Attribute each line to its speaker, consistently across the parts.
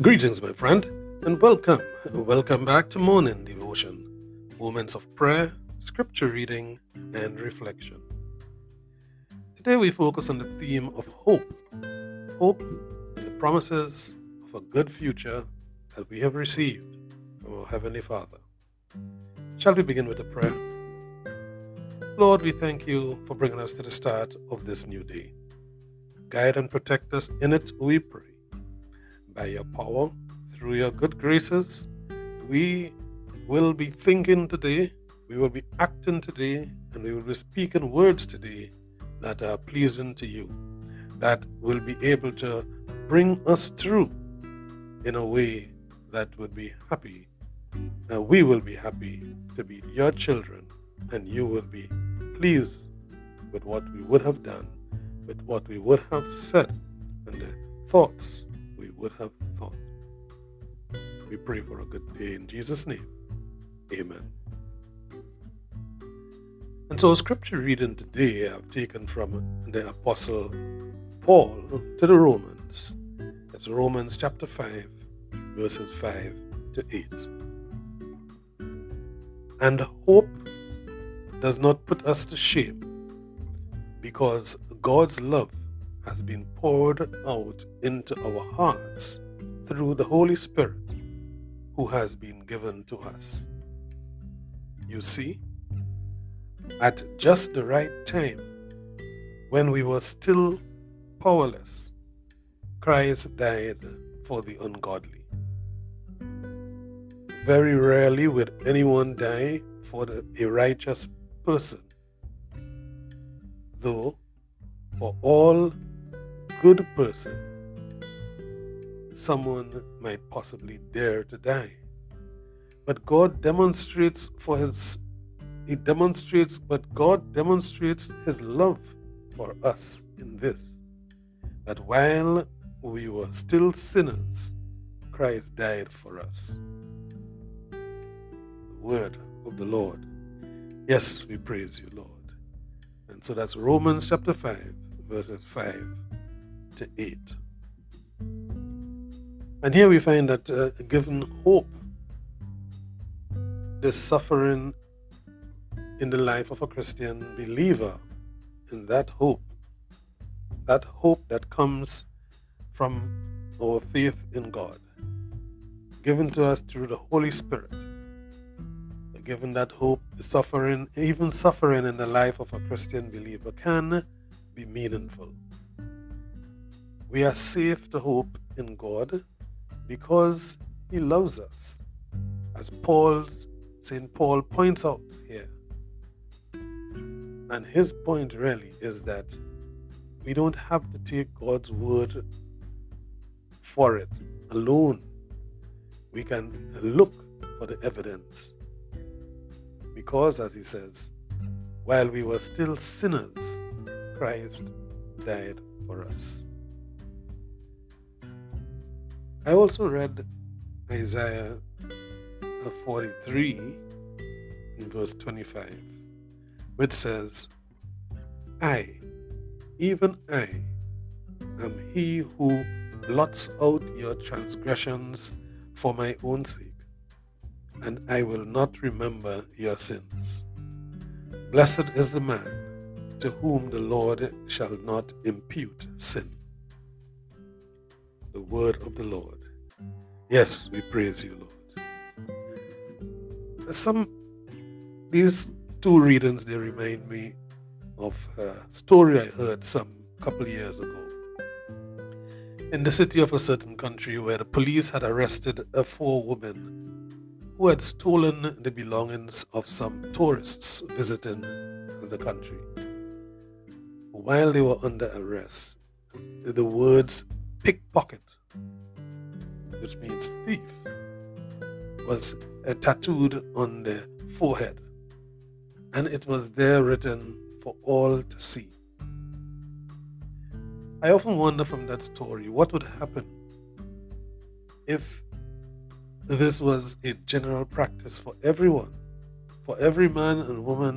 Speaker 1: Greetings, my friend, and welcome. Welcome back to Morning Devotion, moments of prayer, scripture reading, and reflection. Today we focus on the theme of hope. Hope and the promises of a good future that we have received from our Heavenly Father. Shall we begin with a prayer? Lord, we thank you for bringing us to the start of this new day. Guide and protect us in it, we pray by your power, through your good graces, we will be thinking today, we will be acting today, and we will be speaking words today that are pleasing to you, that will be able to bring us through in a way that would be happy. We will be happy to be your children, and you will be pleased with what we would have done, with what we would have said, and the thoughts would have thought. We pray for a good day in Jesus' name. Amen. And so, scripture reading today I've taken from the Apostle Paul to the Romans. It's Romans chapter 5, verses 5 to 8. And hope does not put us to shame because God's love has been poured out into our hearts through the Holy Spirit who has been given to us. You see, at just the right time, when we were still powerless, Christ died for the ungodly. Very rarely would anyone die for the, a righteous person, though for all good person, someone might possibly dare to die. But God demonstrates for his he demonstrates but God demonstrates his love for us in this that while we were still sinners, Christ died for us. The word of the Lord. Yes, we praise you, Lord. And so that's Romans chapter 5, verses 5 to 8. And here we find that uh, given hope, the suffering in the life of a Christian believer, in that hope, that hope that comes from our faith in God, given to us through the Holy Spirit, given that hope, the suffering, even suffering in the life of a Christian believer can be meaningful. We are safe to hope in God because He loves us, as Paul's St. Paul points out here. And his point really is that we don't have to take God's word for it alone. We can look for the evidence. Because, as he says, while we were still sinners, Christ died for us. I also read Isaiah uh, 43 in verse 25, which says, I, even I, am he who blots out your transgressions for my own sake, and I will not remember your sins. Blessed is the man to whom the Lord shall not impute sin. The word of the Lord. Yes, we praise you, Lord. Some these two readings they remind me of a story I heard some couple of years ago. In the city of a certain country where the police had arrested a four women who had stolen the belongings of some tourists visiting the country. While they were under arrest, the words pickpocket, which means thief, was tattooed on the forehead, and it was there written for all to see. I often wonder from that story what would happen if this was a general practice for everyone, for every man and woman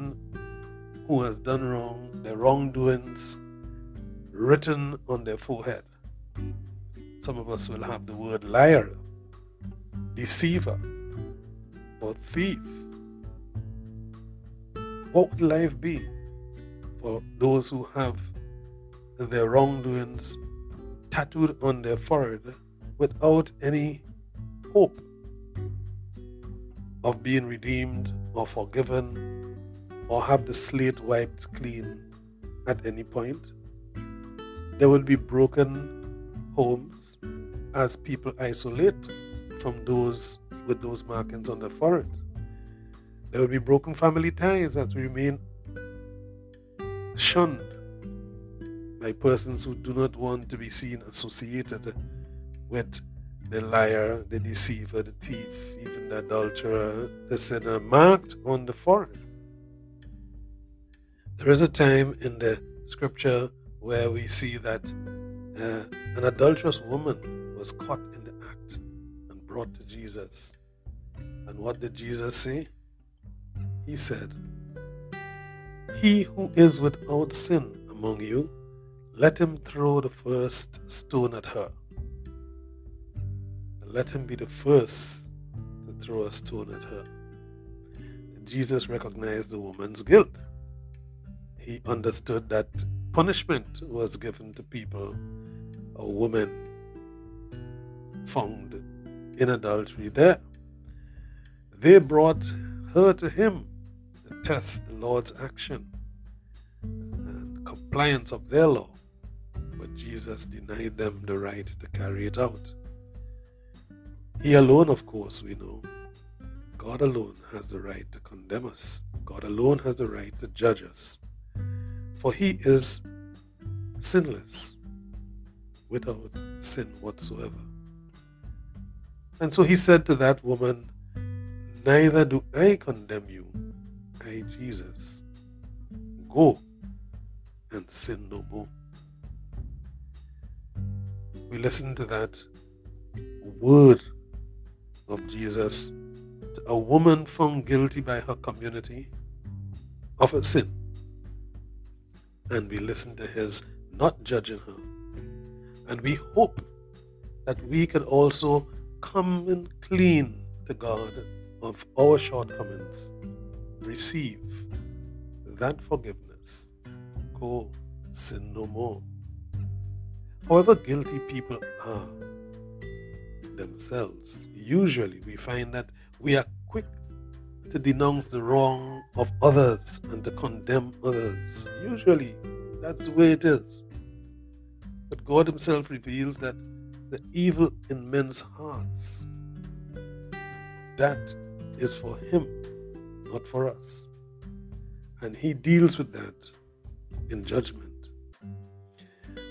Speaker 1: who has done wrong, their wrongdoings written on their forehead. Some of us will have the word liar, deceiver, or thief. What would life be for those who have their wrongdoings tattooed on their forehead without any hope of being redeemed or forgiven or have the slate wiped clean at any point? There will be broken homes as people isolate from those with those markings on their forehead. There will be broken family ties that remain shunned by persons who do not want to be seen associated with the liar, the deceiver, the thief, even the adulterer, the sinner, marked on the forehead. There is a time in the scripture where we see that uh, an adulterous woman was caught in the act and brought to Jesus. And what did Jesus say? He said, He who is without sin among you, let him throw the first stone at her. Let him be the first to throw a stone at her. Jesus recognized the woman's guilt. He understood that punishment was given to people, a woman found in adultery there. They brought her to him to test the Lord's action and compliance of their law, but Jesus denied them the right to carry it out. He alone, of course, we know. God alone has the right to condemn us. God alone has the right to judge us. For he is sinless, without sin whatsoever. And so he said to that woman, Neither do I condemn you, I, Jesus. Go and sin no more. We listen to that word of Jesus to a woman found guilty by her community of a sin. And we listen to his not judging her. And we hope that we can also come and clean to God of our shortcomings, receive that forgiveness. Go, sin no more. However guilty people are themselves, usually we find that we are quick to denounce the wrong of others and to condemn others. Usually, that's the way it is. But God Himself reveals that the evil in men's hearts, that is for him, not for us. And he deals with that in judgment.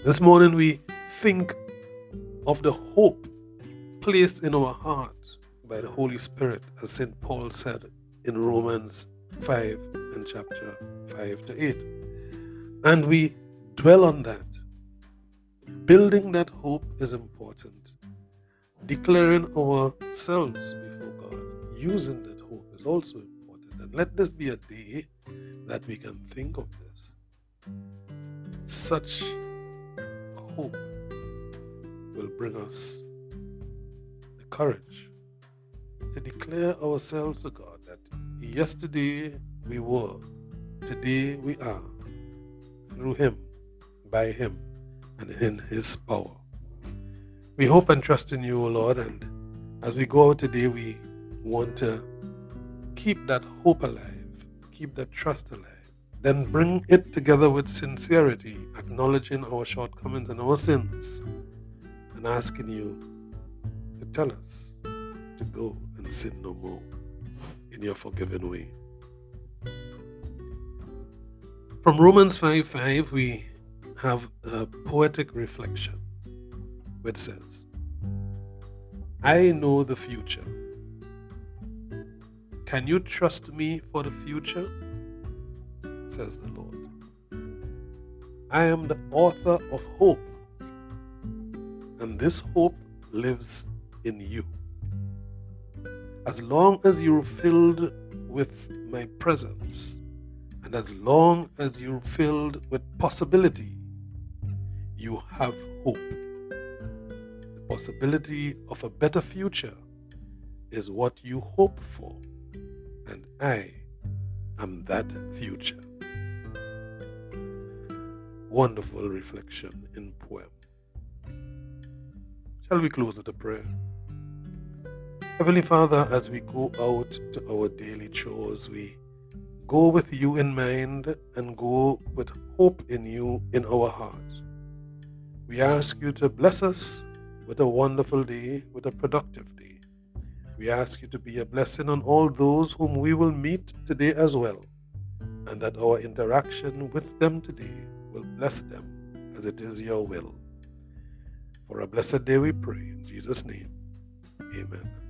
Speaker 1: This morning we think of the hope placed in our heart by the Holy Spirit, as St. Paul said in Romans 5 and chapter 5 to 8. And we dwell on that. Building that hope is important. Declaring ourselves before God, using that hope is also important. And let this be a day that we can think of this. Such hope will bring us the courage to declare ourselves to God yesterday we were, today we are, through Him, by Him, and in His power. We hope and trust in you, O Lord, and as we go out today, we want to keep that hope alive, keep that trust alive, then bring it together with sincerity, acknowledging our shortcomings and our sins, and asking you to tell us to go and sin no more in your forgiving way. From Romans 5 5, we have a poetic reflection which says, I know the future. Can you trust me for the future? says the Lord. I am the author of hope, and this hope lives in you. As long as you're filled with my presence, and as long as you're filled with possibility, you have hope The possibility of a better future is what you hope for, and I am that future. Wonderful reflection in poem. Shall we close with a prayer? Heavenly Father, as we go out to our daily chores, we go with you in mind and go with hope in you in our hearts. We ask you to bless us with a wonderful day, with a productive day. We ask you to be a blessing on all those whom we will meet today as well, and that our interaction with them today will bless them as it is your will. For a blessed day we pray in Jesus' name. Amen.